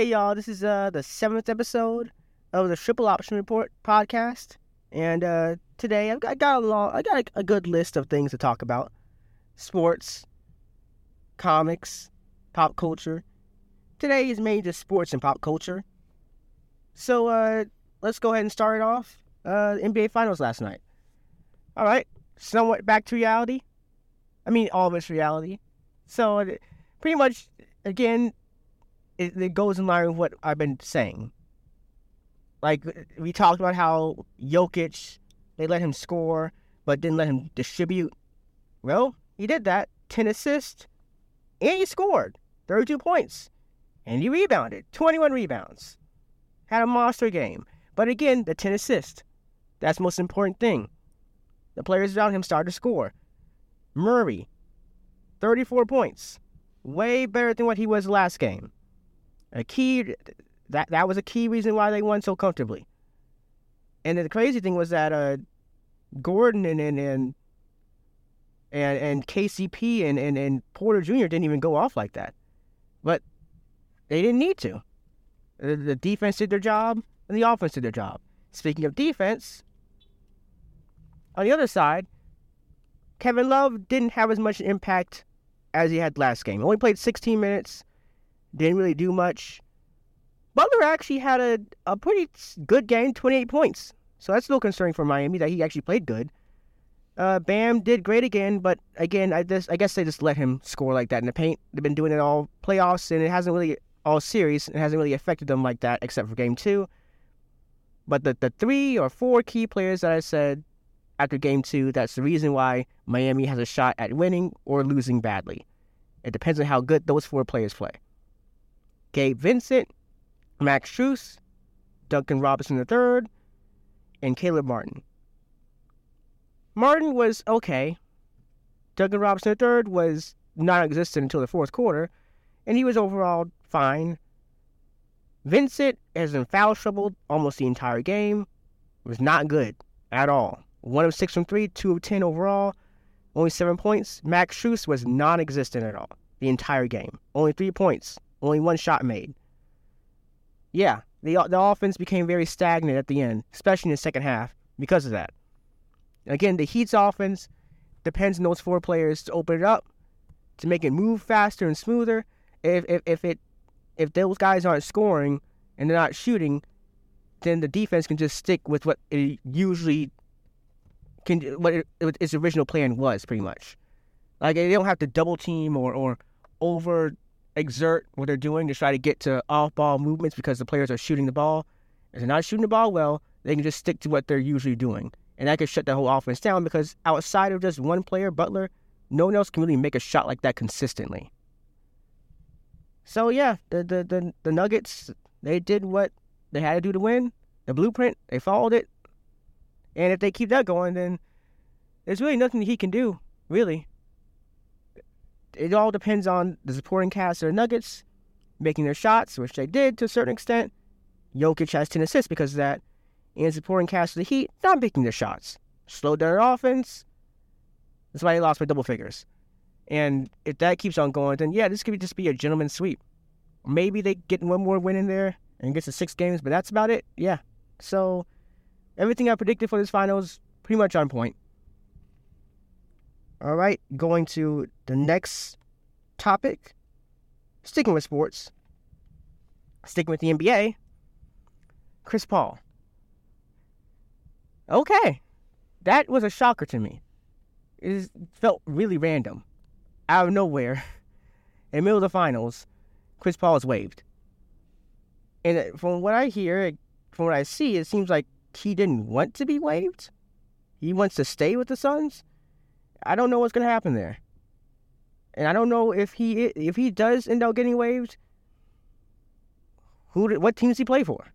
Hey y'all, this is uh the seventh episode of the Triple Option Report podcast, and uh today I've got, I got a long, I got a, a good list of things to talk about: sports, comics, pop culture. Today is mainly just sports and pop culture. So uh let's go ahead and start it off. Uh NBA Finals last night. All right, somewhat back to reality. I mean, all of it's reality. So pretty much again it, it goes in line with what I've been saying. Like we talked about how Jokic, they let him score, but didn't let him distribute. Well, he did that. Ten assists, and he scored thirty-two points, and he rebounded twenty-one rebounds. Had a monster game. But again, the ten assists. That's the most important thing. The players around him started to score. Murray, 34 points. Way better than what he was last game. A key that that was a key reason why they won so comfortably. And the crazy thing was that uh, Gordon and and and and, and KCP and, and, and Porter Jr. didn't even go off like that. But they didn't need to. The, the defense did their job and the offense did their job. Speaking of defense, on the other side, Kevin Love didn't have as much impact as he had last game. He only played 16 minutes, didn't really do much. Butler actually had a, a pretty good game, 28 points. So that's a little concerning for Miami that he actually played good. Uh, Bam did great again, but again, I just I guess they just let him score like that in the paint. They've been doing it all playoffs, and it hasn't really all series. It hasn't really affected them like that, except for game two. But the the three or four key players that I said after game two, that's the reason why Miami has a shot at winning or losing badly. It depends on how good those four players play. Gabe Vincent, Max Strus, Duncan Robinson III, and Caleb Martin. Martin was okay. Duncan Robinson III was non existent until the fourth quarter, and he was overall fine. Vincent is in foul trouble almost the entire game. Was not good at all. One of six from three, two of ten overall, only seven points. Max Strus was non existent at all the entire game. Only three points, only one shot made. Yeah, the, the offense became very stagnant at the end, especially in the second half, because of that. Again, the Heat's offense depends on those four players to open it up, to make it move faster and smoother. If, if, if it if those guys aren't scoring and they're not shooting, then the defense can just stick with what it usually can what it, its original plan was pretty much. Like they don't have to double team or or over exert what they're doing to try to get to off ball movements because the players are shooting the ball. If they're not shooting the ball well, they can just stick to what they're usually doing. And that could shut the whole offense down because outside of just one player, Butler, no one else can really make a shot like that consistently. So yeah, the the the, the Nuggets, they did what they had to do to win. The blueprint, they followed it. And if they keep that going, then there's really nothing he can do, really. It all depends on the supporting cast of the Nuggets making their shots, which they did to a certain extent. Jokic has 10 assists because of that. And supporting cast of the Heat not making their shots. Slowed their offense. That's why they lost by double figures. And if that keeps on going, then yeah, this could just be a gentleman's sweep. Maybe they get one more win in there and get to six games, but that's about it. Yeah. So everything I predicted for this finals pretty much on point. All right, going to the next topic. Sticking with sports, sticking with the NBA. Chris Paul. Okay, that was a shocker to me. It felt really random, out of nowhere. In the middle of the finals, Chris Paul is waived. And uh, from what I hear, from what I see, it seems like he didn't want to be waived. He wants to stay with the Suns. I don't know what's gonna happen there, and I don't know if he if he does end up getting waived. Who what team does he play for?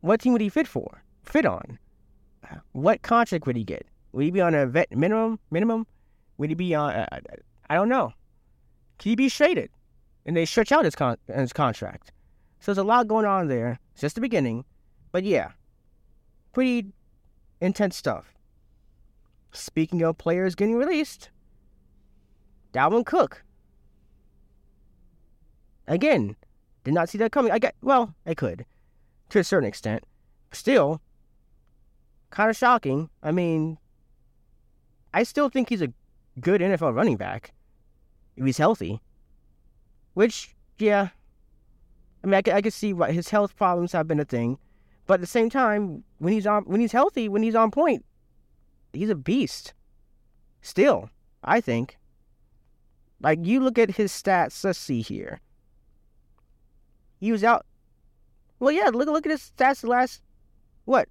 What team would he fit for? Fit on? What contract would he get? Would he be on a vet minimum? Minimum? Would he be on? Uh, I don't know. Could he be traded? And they stretch out his con- his contract. So there's a lot going on there. It's just the beginning, but yeah, pretty intense stuff. Speaking of players getting released, Dalvin Cook. Again, Did not see that coming. I get well, I could, to a certain extent. Still, kind of shocking. I mean, I still think he's a good NFL running back if he's healthy. Which, yeah, I mean, I, I can see what his health problems have been a thing, but at the same time, when he's on, when he's healthy, when he's on point, he's a beast. Still, I think. Like you look at his stats. Let's see here. He was out. Well, yeah. Look, look at his stats. The last what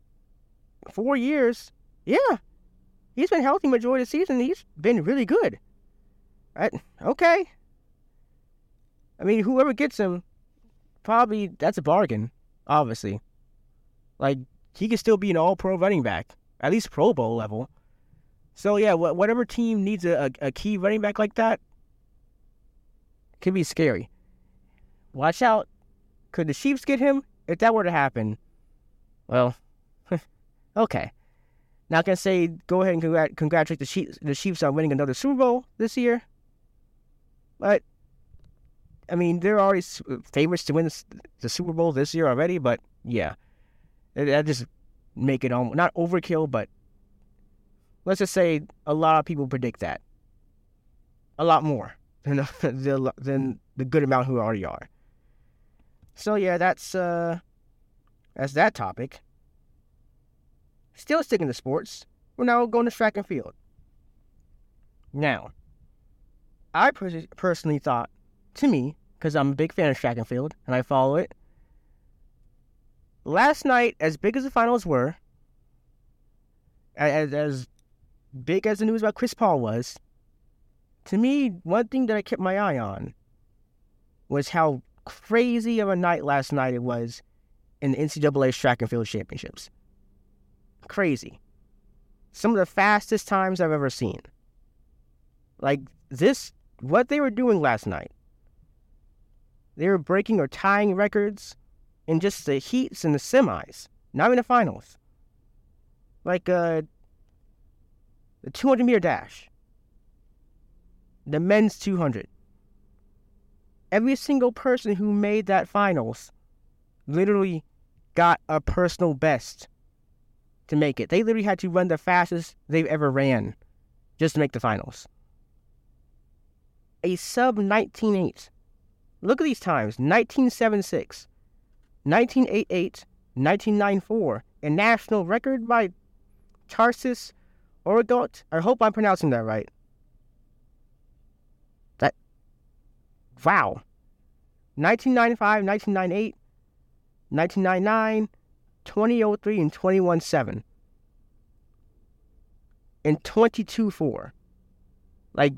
four years? Yeah, he's been healthy majority of the season. He's been really good. Right? Okay. I mean, whoever gets him, probably that's a bargain. Obviously, like he could still be an All-Pro running back, at least Pro Bowl level. So yeah, whatever team needs a, a, a key running back like that, could be scary. Watch out. Could the Chiefs get him? If that were to happen, well, okay. Now I can say go ahead and congrat- congratulate the Chiefs, the Chiefs on winning another Super Bowl this year. But I mean, they're already favorites to win the Super Bowl this year already. But yeah, that just make it almost not overkill, but let's just say a lot of people predict that. A lot more than the, than the good amount who already are. So yeah, that's uh that's that topic. Still sticking to sports. We're now going to track and field. Now, I pers- personally thought, to me, because I'm a big fan of track and field and I follow it. Last night, as big as the finals were, as, as big as the news about Chris Paul was, to me, one thing that I kept my eye on was how crazy of a night last night it was in the NCAA track and field championships. Crazy. Some of the fastest times I've ever seen. Like this, what they were doing last night. They were breaking or tying records in just the heats and the semis, not in the finals. Like uh, the 200 meter dash, the men's 200. Every single person who made that finals literally got a personal best to make it. They literally had to run the fastest they've ever ran just to make the finals. A sub 19.8. Look at these times 1976, 1988, 1994, a national record by Tarsis Orogot. I hope I'm pronouncing that right. That. Wow. 1995, 1998, 1999, 2003, and 21 And 22 4. Like,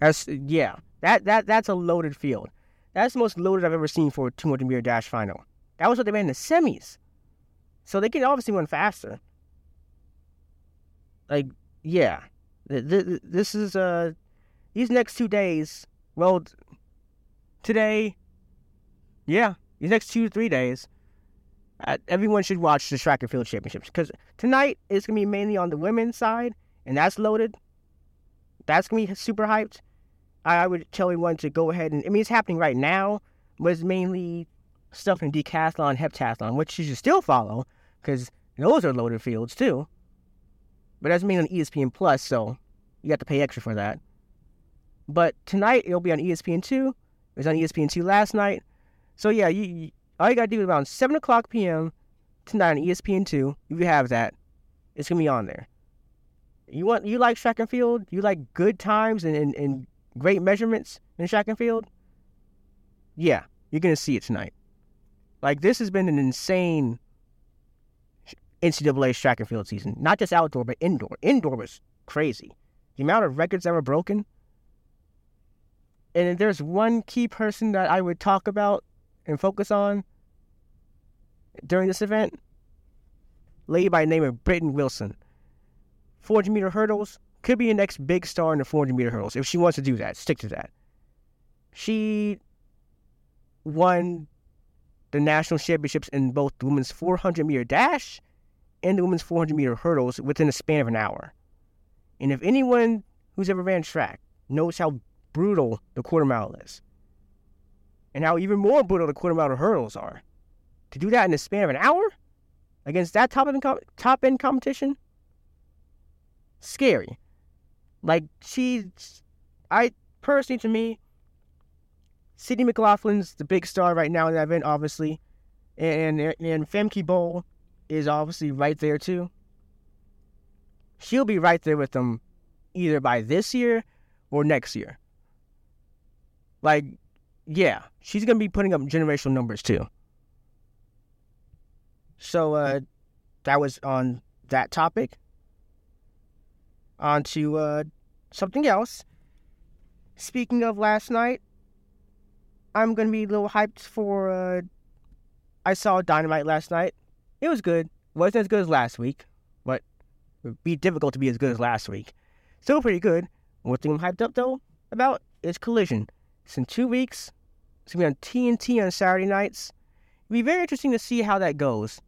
as, yeah, that, that that's a loaded field. That's the most loaded I've ever seen for a 200 meter dash final. That was what they ran in the semis. So they can obviously run faster like yeah, this is uh these next two days. Well, today, yeah, these next two three days. Uh, everyone should watch the track and field championships because tonight is gonna be mainly on the women's side, and that's loaded. That's gonna be super hyped. I, would tell everyone to go ahead and I mean it's happening right now, but it's mainly stuff in decathlon, heptathlon, which you should still follow because those are loaded fields too. But that's made on ESPN Plus, so you have to pay extra for that. But tonight it'll be on ESPN two. It was on ESPN two last night. So yeah, you, you all you gotta do is around seven o'clock p.m. tonight on ESPN two. If you have that, it's gonna be on there. You want you like track and field? You like good times and, and, and great measurements in track and field? Yeah, you're gonna see it tonight. Like this has been an insane NCAA track and field season. Not just outdoor, but indoor. Indoor was crazy. The amount of records that were broken. And there's one key person that I would talk about and focus on during this event. Lady by the name of Britton Wilson. 400 meter hurdles. Could be the next big star in the 400 meter hurdles if she wants to do that. Stick to that. She won the national championships in both the women's 400 meter dash and the women's 400 meter hurdles within a span of an hour. And if anyone who's ever ran track knows how brutal the quarter mile is, and how even more brutal the quarter mile hurdles are. To do that in the span of an hour against that top end top end competition, scary. Like she's, I personally to me, Sydney McLaughlin's the big star right now in that event, obviously, and and, Femke Bol is obviously right there too. She'll be right there with them, either by this year or next year. Like, yeah, she's gonna be putting up generational numbers too. So uh, that was on that topic. On to uh, something else. Speaking of last night, I'm gonna be a little hyped for. Uh, I saw Dynamite last night. It was good. wasn't as good as last week, but it would be difficult to be as good as last week. Still pretty good. One thing I'm hyped up though about is Collision. It's in two weeks. It's gonna be on TNT on Saturday nights. It'll be very interesting to see how that goes.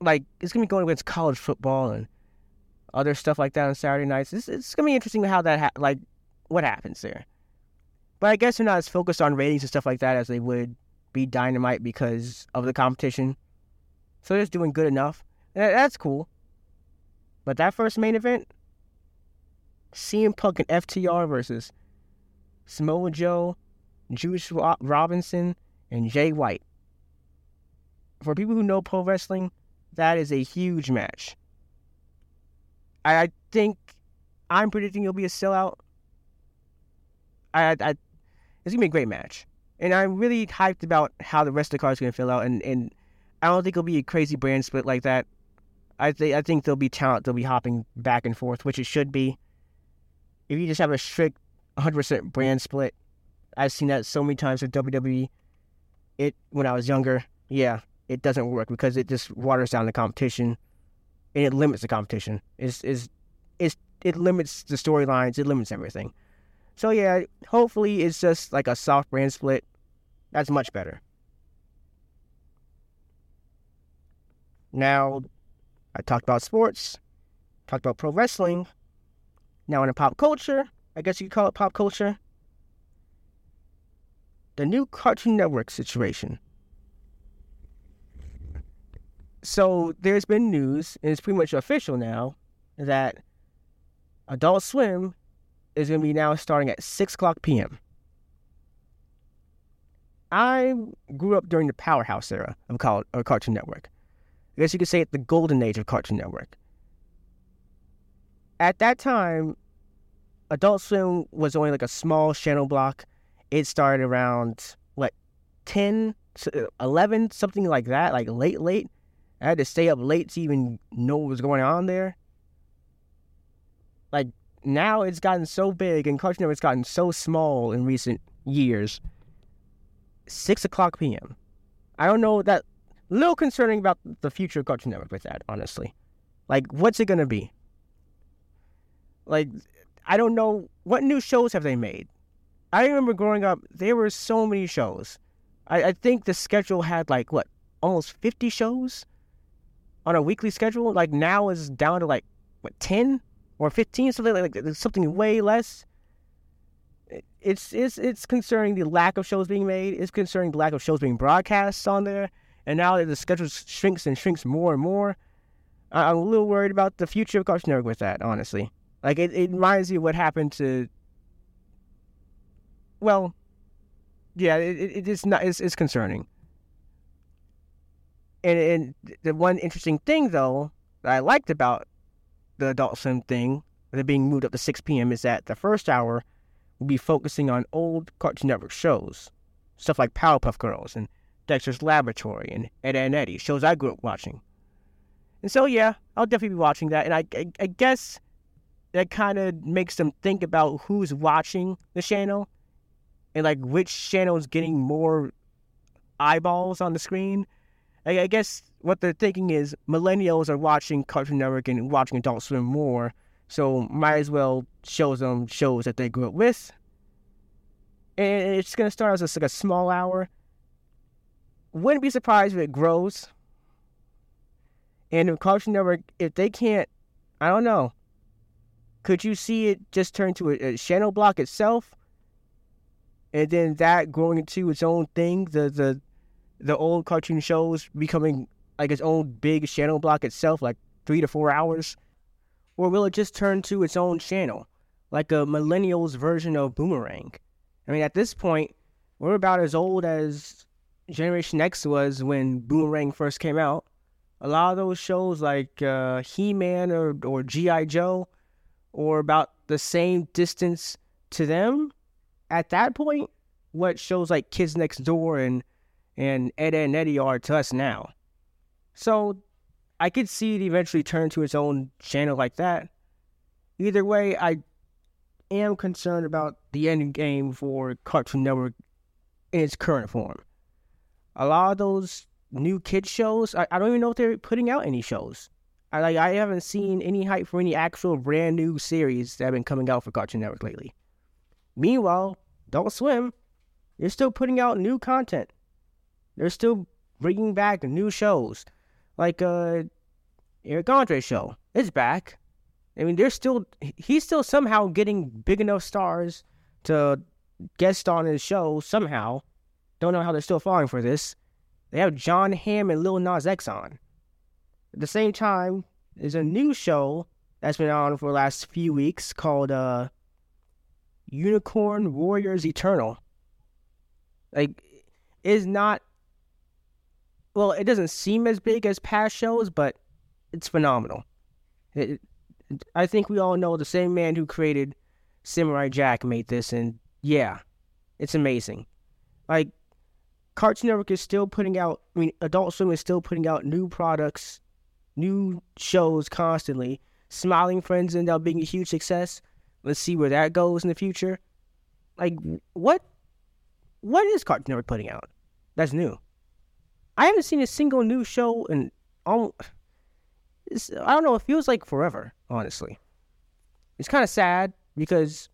Like it's gonna be going against college football and other stuff like that on Saturday nights. It's, it's gonna be interesting how that ha- like what happens there. But I guess they're not as focused on ratings and stuff like that as they would be Dynamite because of the competition. So they're just doing good enough. that's cool. But that first main event, CM Punk and FTR versus Samoa Joe, Juice Robinson, and Jay White. For people who know pro wrestling, that is a huge match. I, I think I'm predicting it'll be a sellout. I, I, I, it's gonna be a great match, and I'm really hyped about how the rest of the card is gonna fill out. And, and I don't think it'll be a crazy brand split like that. I think I think there'll be talent. They'll be hopping back and forth, which it should be. If you just have a strict 100% brand split, I've seen that so many times with WWE. It when I was younger, yeah, it doesn't work because it just waters down the competition and it limits the competition. Is is is it limits the storylines, it limits everything. So yeah, hopefully it's just like a soft brand split. That's much better. Now, I talked about sports, talked about pro wrestling. Now in a pop culture, I guess you could call it pop culture. The new Cartoon Network situation so there's been news, and it's pretty much official now, that Adult Swim is going to be now starting at 6 o'clock p.m. I grew up during the powerhouse era of Cartoon Network. I guess you could say it the golden age of Cartoon Network. At that time, Adult Swim was only like a small channel block. It started around, what, 10, 11, something like that, like late, late. I had to stay up late to even know what was going on there. Like now it's gotten so big and Cartoon Network's gotten so small in recent years. Six o'clock PM. I don't know that little concerning about the future of Cartoon Network with that, honestly. Like, what's it gonna be? Like, I don't know what new shows have they made. I remember growing up, there were so many shows. I, I think the schedule had like what, almost fifty shows? On a weekly schedule, like now is down to like what ten or fifteen, something like, like something way less. It's it's it's concerning the lack of shows being made. It's concerning the lack of shows being broadcast on there, and now that the schedule shrinks and shrinks more and more, I'm a little worried about the future of Cartoon Network with that. Honestly, like it, it reminds me of what happened to. Well, yeah, it, it, it's not. It's, it's concerning. And, and the one interesting thing, though, that I liked about the Adult Swim thing, it being moved up to 6 p.m., is that the first hour will be focusing on old Cartoon Network shows. Stuff like Powerpuff Girls and Dexter's Laboratory and Ed, and Eddy, shows I grew up watching. And so, yeah, I'll definitely be watching that. And I, I, I guess that kind of makes them think about who's watching the channel and like which channel is getting more eyeballs on the screen I guess what they're thinking is millennials are watching Cartoon Network and watching Adult Swim more, so might as well show them shows that they grew up with. And it's gonna start as a, like a small hour. Wouldn't be surprised if it grows. And if Cartoon Network, if they can't, I don't know. Could you see it just turn to a, a channel block itself? and then that growing into its own thing, the the the old cartoon shows becoming like its own big channel block itself, like three to four hours? Or will it just turn to its own channel, like a millennials version of Boomerang? I mean, at this point, we're about as old as Generation X was when Boomerang first came out. A lot of those shows, like uh, He Man or, or G.I. Joe, or about the same distance to them at that point what shows like Kids Next Door and and Ed, and Eddy are to us now. So I could see it eventually turn to its own channel like that. Either way, I am concerned about the end game for Cartoon Network in its current form. A lot of those new kid shows, I, I don't even know if they're putting out any shows. I like I haven't seen any hype for any actual brand new series that have been coming out for Cartoon Network lately. Meanwhile, Adult Swim, they're still putting out new content. They're still bringing back new shows, like uh, Eric Andre show. It's back. I mean, they're still he's still somehow getting big enough stars to guest on his show somehow. Don't know how they're still falling for this. They have Jon Hamm and Lil Nas X on. At the same time, there's a new show that's been on for the last few weeks called uh, Unicorn Warriors Eternal. Like, is not. Well, it doesn't seem as big as past shows, but it's phenomenal. It, it, I think we all know the same man who created Samurai Jack made this, and yeah, it's amazing. Like, Cartoon Network is still putting out, I mean, Adult Swim is still putting out new products, new shows constantly. Smiling Friends ended up being a huge success. Let's see where that goes in the future. Like, what? What is Cartoon Network putting out? That's new. I haven't seen a single new show in almost. I don't know. It feels like forever, honestly. It's kind of sad because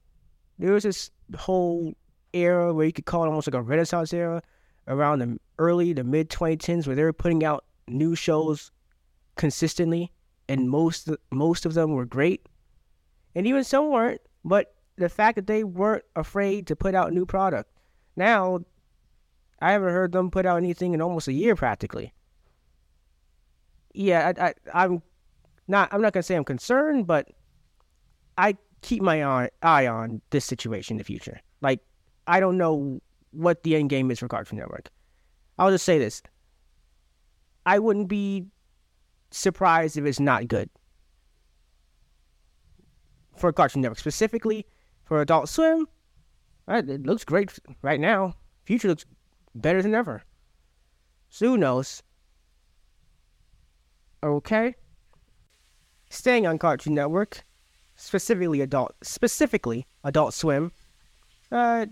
there was this whole era where you could call it almost like a Renaissance era around the early to mid 2010s where they were putting out new shows consistently, and most most of them were great and even some weren't. But the fact that they weren't afraid to put out new product. Now, I haven't heard them put out anything in almost a year, practically. Yeah, I, I, I'm not. I'm not gonna say I'm concerned, but I keep my eye, on this situation in the future. Like, I don't know what the end game is for Cartoon Network. I'll just say this: I wouldn't be surprised if it's not good for Cartoon Network, specifically for Adult Swim. It looks great right now. Future looks better than ever. Who knows? Okay. Staying on Cartoon Network, specifically adult, specifically Adult Swim. Uh,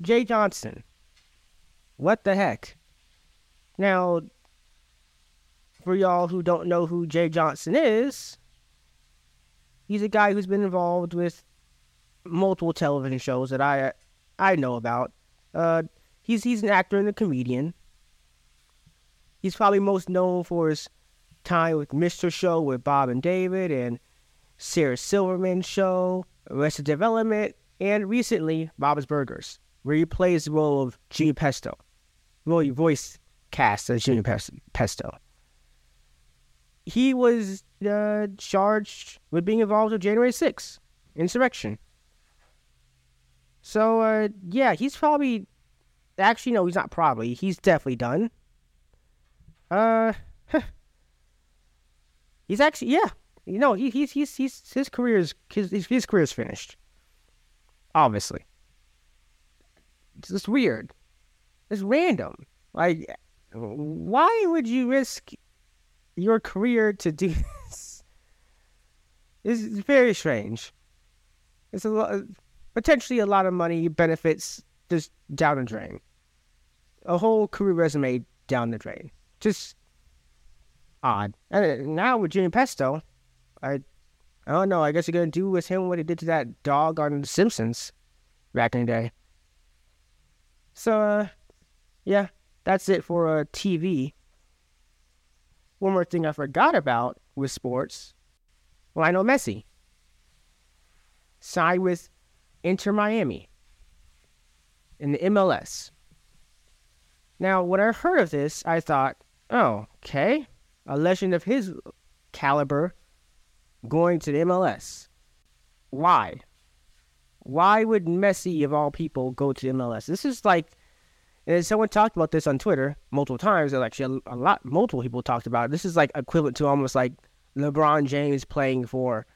Jay Johnston. What the heck? Now, for y'all who don't know who Jay Johnston is, he's a guy who's been involved with multiple television shows that I I know about. Uh, he's he's an actor and a comedian. He's probably most known for his time with Mr. Show with Bob and David and Sarah Silverman Show, Arrested Development, and recently Bob's Burgers, where he plays the role of Jimmy Pesto. Well, he voice cast as Jimmy Pesto he was uh, charged with being involved with January 6th insurrection. So uh, yeah, he's probably actually no, he's not probably. He's definitely done. Uh, he's actually yeah. You know, he, he's he's he's his career is his his career is finished. Obviously, it's just weird. It's random. Like, why would you risk your career to do this is very strange. It's a lot, potentially a lot of money, benefits just down the drain. A whole career resume down the drain. Just odd. And now with Jimmy Pesto, I, I don't know. I guess you're gonna do with him what he did to that dog on The Simpsons back in the day. So, uh, yeah, that's it for uh, TV. One more thing I forgot about with sports Lionel Messi signed with Inter Miami. In the MLS. Now, when I heard of this, I thought, oh, okay, a legend of his caliber going to the MLS. Why? Why would Messi, of all people, go to the MLS? This is like, and someone talked about this on Twitter multiple times. Actually, a, lot, multiple people talked about it. This is like equivalent to almost like LeBron James playing for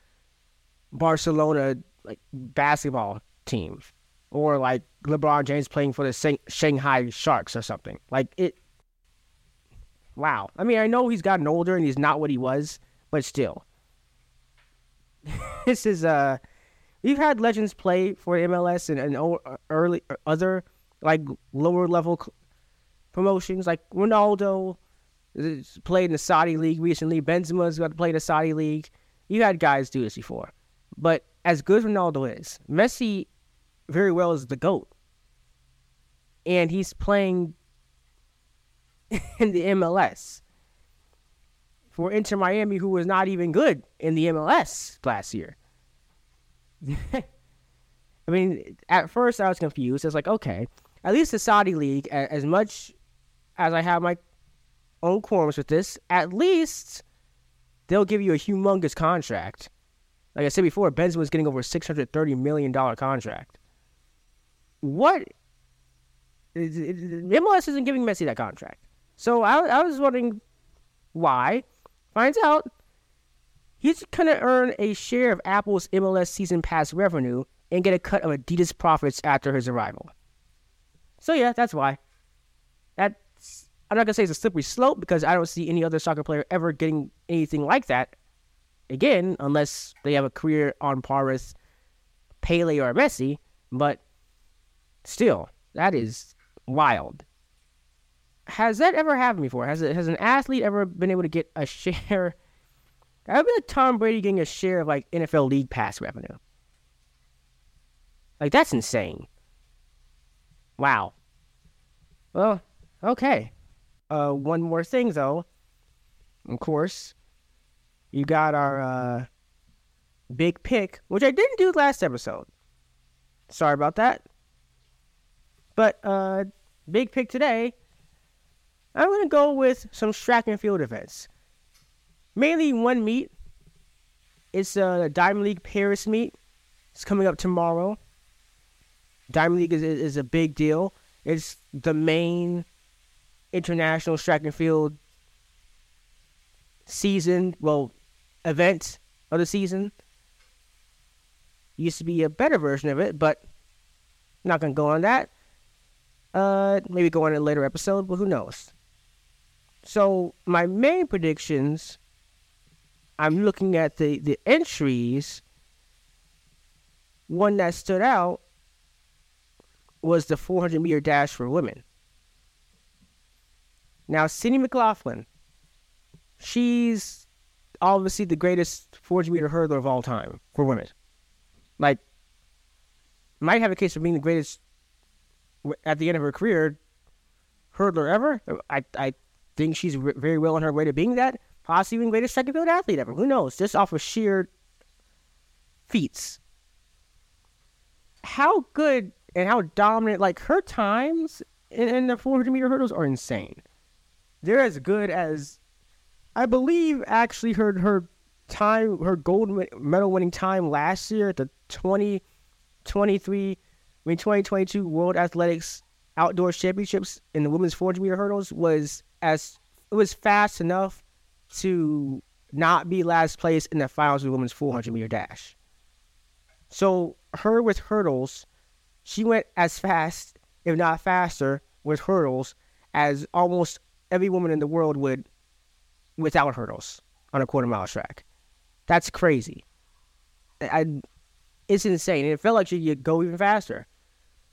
Barcelona, like basketball team, or like LeBron James playing for the Shanghai Sharks or something. Like it. Wow. I mean, I know he's gotten older and he's not what he was, but still, this is uh We've had legends play for MLS and, and early other like lower level promotions, like Ronaldo played in the Saudi league recently. Benzema's got to play in the Saudi league. You had guys do this before, but as good as Ronaldo is, Messi very well is the goat, and he's playing in the MLS for Inter Miami, who was not even good in the MLS last year. I mean, at first I was confused. I was like, okay, at least the Saudi league, as much as I have my own qualms with this, at least they'll give you a humongous contract. Like I said before, Benzema was getting over a six hundred thirty million dollar contract. What? MLS isn't giving Messi that contract, so I, I was wondering why. Finds out he's going to earn a share of Apple's MLS season pass revenue and get a cut of Adidas profits after his arrival. So yeah, that's why. That's I'm not gonna say it's a slippery slope because I don't see any other soccer player ever getting anything like that again, unless they have a career on par with Pele or Messi. But still, that is wild. Has that ever happened before? Has it, has an athlete ever been able to get a share? That would be like Tom Brady getting a share of like NFL League Pass revenue. Like that's insane. Wow. Well, okay. Uh, one more thing though. Of course, you got our uh, big pick, which I didn't do last episode. Sorry about that. But uh, big pick today. I'm gonna go with some track and field events mainly one meet. It's uh, the Diamond League Paris meet. It's coming up tomorrow. Diamond League is, is a big deal. It's the main international track and field season, well, event of the season. Used to be a better version of it, but not gonna go on that. Uh, maybe go on a later episode, but who knows? So my main predictions I'm looking at the, the entries. One that stood out was the 400 meter dash for women. Now, Sydney McLaughlin, she's obviously the greatest 400 meter hurdler of all time for women. Like, might have a case for being the greatest at the end of her career hurdler ever. I, I think she's very well on her way to being that possibly even greatest second field athlete ever. Who knows? Just off of sheer feats. How good and how dominant, like her times in, in the 400 meter hurdles are insane. They're as good as, I believe, actually, her, her time, her gold medal winning time last year at the 2023, I mean, 2022 World Athletics Outdoor Championships in the women's 400 meter hurdles was as, it was fast enough to not be last place in the finals of the women's 400 meter dash. So her with hurdles, she went as fast, if not faster, with hurdles as almost every woman in the world would without hurdles on a quarter mile track. That's crazy. I, it's insane. It felt like she could go even faster.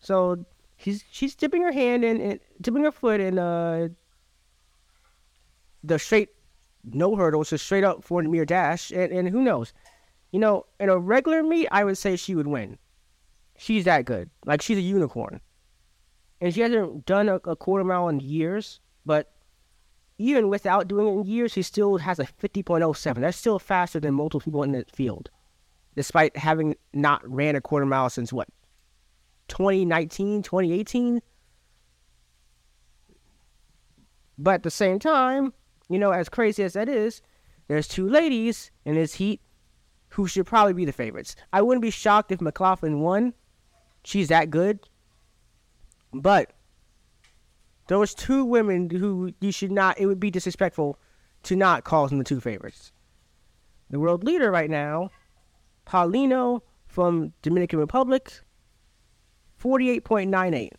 So she's she's dipping her hand in, in dipping her foot in uh the straight no hurdles, just straight up 400 meter dash. And, and who knows? You know, in a regular meet, I would say she would win. She's that good. Like, she's a unicorn. And she hasn't done a, a quarter mile in years, but even without doing it in years, she still has a 50.07. That's still faster than multiple people in the field, despite having not ran a quarter mile since what? 2019, 2018. But at the same time, you know, as crazy as that is, there's two ladies in this heat who should probably be the favorites. I wouldn't be shocked if McLaughlin won. She's that good. But those two women who you should not, it would be disrespectful to not call them the two favorites. The world leader right now, Paulino from Dominican Republic, 48.98.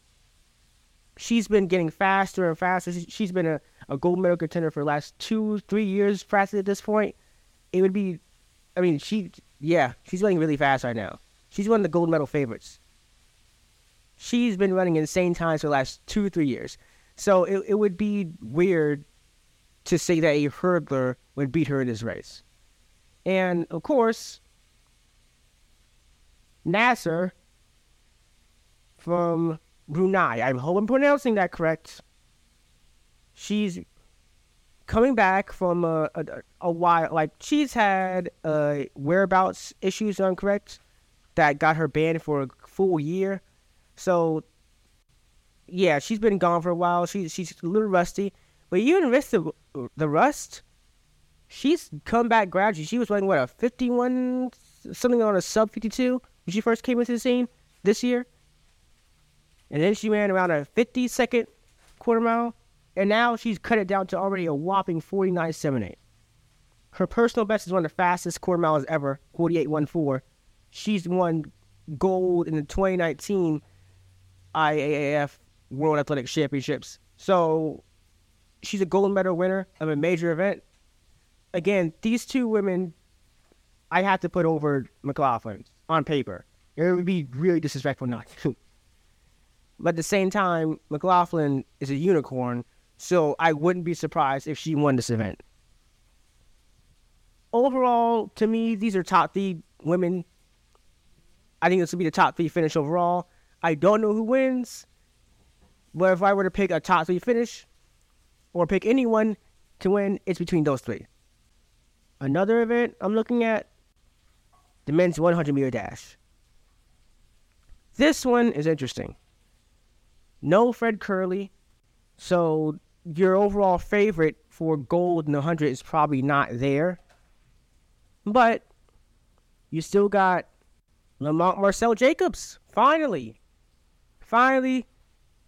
She's been getting faster and faster. She's been a, a gold medal contender for the last two, three years, fastly at this point. It would be, I mean, she, yeah, she's running really fast right now. She's one of the gold medal favorites. She's been running insane times for the last two, three years. So it, it would be weird to say that a hurdler would beat her in this race. And of course, Naser from Brunei. I hope I'm pronouncing that correct. She's coming back from a, a, a while. Like she's had uh, whereabouts issues, incorrect, that got her banned for a full year. So yeah, she's been gone for a while. She's she's a little rusty, but even with the the rust, she's come back gradually. She was running what a fifty-one something on a sub fifty-two when she first came into the scene this year, and then she ran around a fifty-second quarter mile, and now she's cut it down to already a whopping forty-nine seven eight. Her personal best is one of the fastest quarter miles ever, forty-eight one four. She's won gold in the 2019 IAAF World Athletics Championships. So she's a gold medal winner of a major event. Again, these two women, I have to put over McLaughlin on paper. It would be really disrespectful not to. But at the same time, McLaughlin is a unicorn, so I wouldn't be surprised if she won this event. Overall, to me, these are top three women. I think this will be the top three finish overall. I don't know who wins. But if I were to pick a top three finish, or pick anyone to win, it's between those three. Another event I'm looking at the men's 100 meter dash. This one is interesting. No Fred Kerley, so your overall favorite for gold in the 100 is probably not there. But you still got Lamont Marcell Jacobs, finally. Finally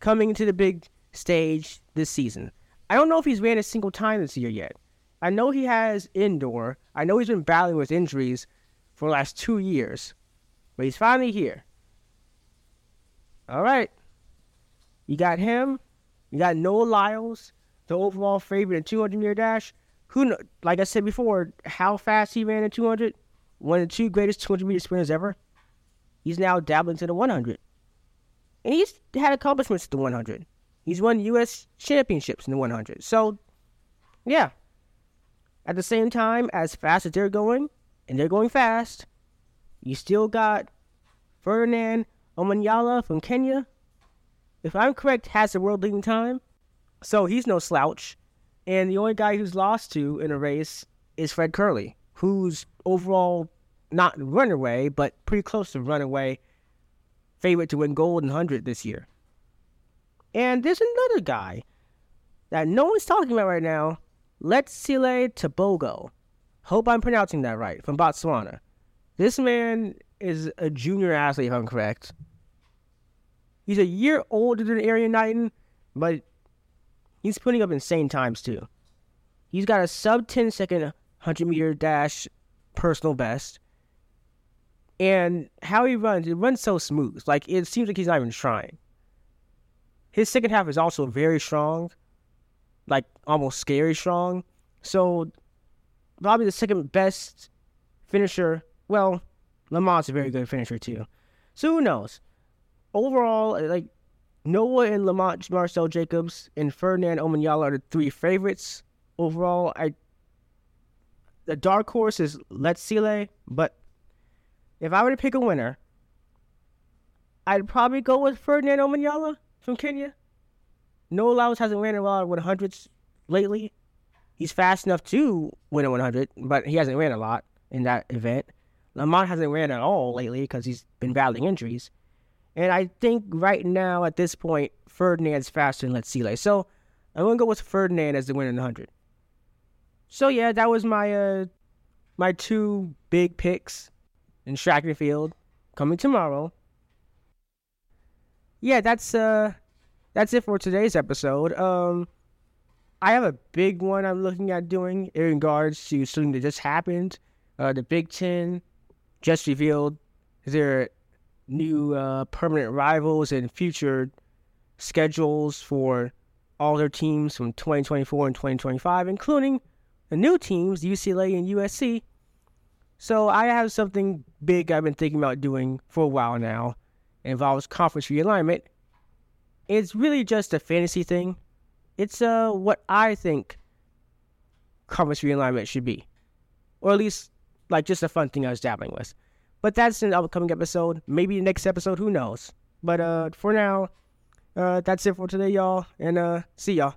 coming to the big stage this season. I don't know if he's ran a single time this year yet. I know he has indoor. I know he's been battling with injuries for the last two years, but he's finally here. All right. You got him. You got Noah Lyles, the overall favorite in 200 meter dash. Who, like I said before, how fast he ran in 200. One of the two greatest 200 meter sprinters ever. He's now dabbling to the 100 and he's had accomplishments in the 100. He's won U.S. championships in the 100. So, yeah. At the same time, as fast as they're going, and they're going fast, you still got Ferdinand Omanyala from Kenya. If I'm correct, has the world leading time. So he's no slouch. And the only guy who's lost to in a race is Fred Kerley, who's overall not runaway, but pretty close to runaway favorite to win gold and 100 this year. And there's another guy that no one's talking about right now, Letsile Tebogo. Hope I'm pronouncing that right, from Botswana. This man is a junior athlete, if I'm correct. He's a year older than Erriyon Knighton, but he's putting up insane times too. He's got a sub 10 second 100 meter dash personal best. And how he runs, it runs so smooth. Like it seems like he's not even trying. His second half is also very strong, like almost scary strong. So probably the second best finisher. Well, Lamont's a very good finisher too. So who knows? Overall, like Noah and Lamont Marcell Jacobs and Ferdinand Omanyala are the three favorites. Overall, I the dark horse is Letsile, but if I were to pick a winner, I'd probably go with Ferdinand Omanyala from Kenya. Noah Lyles hasn't ran a lot of 100s lately. He's fast enough to win a 100, but he hasn't ran a lot in that event. Lamont hasn't ran at all lately because he's been battling injuries. And I think right now at this point, Ferdinand's faster than Let's See. So I'm gonna go with Ferdinand as the winner in the hundred. So yeah, that was my uh my two big picks in track and field coming tomorrow. Yeah, that's uh that's it for today's episode. Um I have a big one I'm looking at doing in regards to something that just happened. Uh the Big Ten just revealed their new uh, permanent rivals and future schedules for all their teams from 2024 and 2025, including the new teams, UCLA and USC. So I have something big I've been thinking about doing for a while now. It involves conference realignment. It's really just a fantasy thing. It's uh what I think conference realignment should be. Or at least like just a fun thing I was dabbling with. But that's an upcoming episode. Maybe the next episode, who knows? But uh for now, uh that's it for today, y'all. And uh see y'all.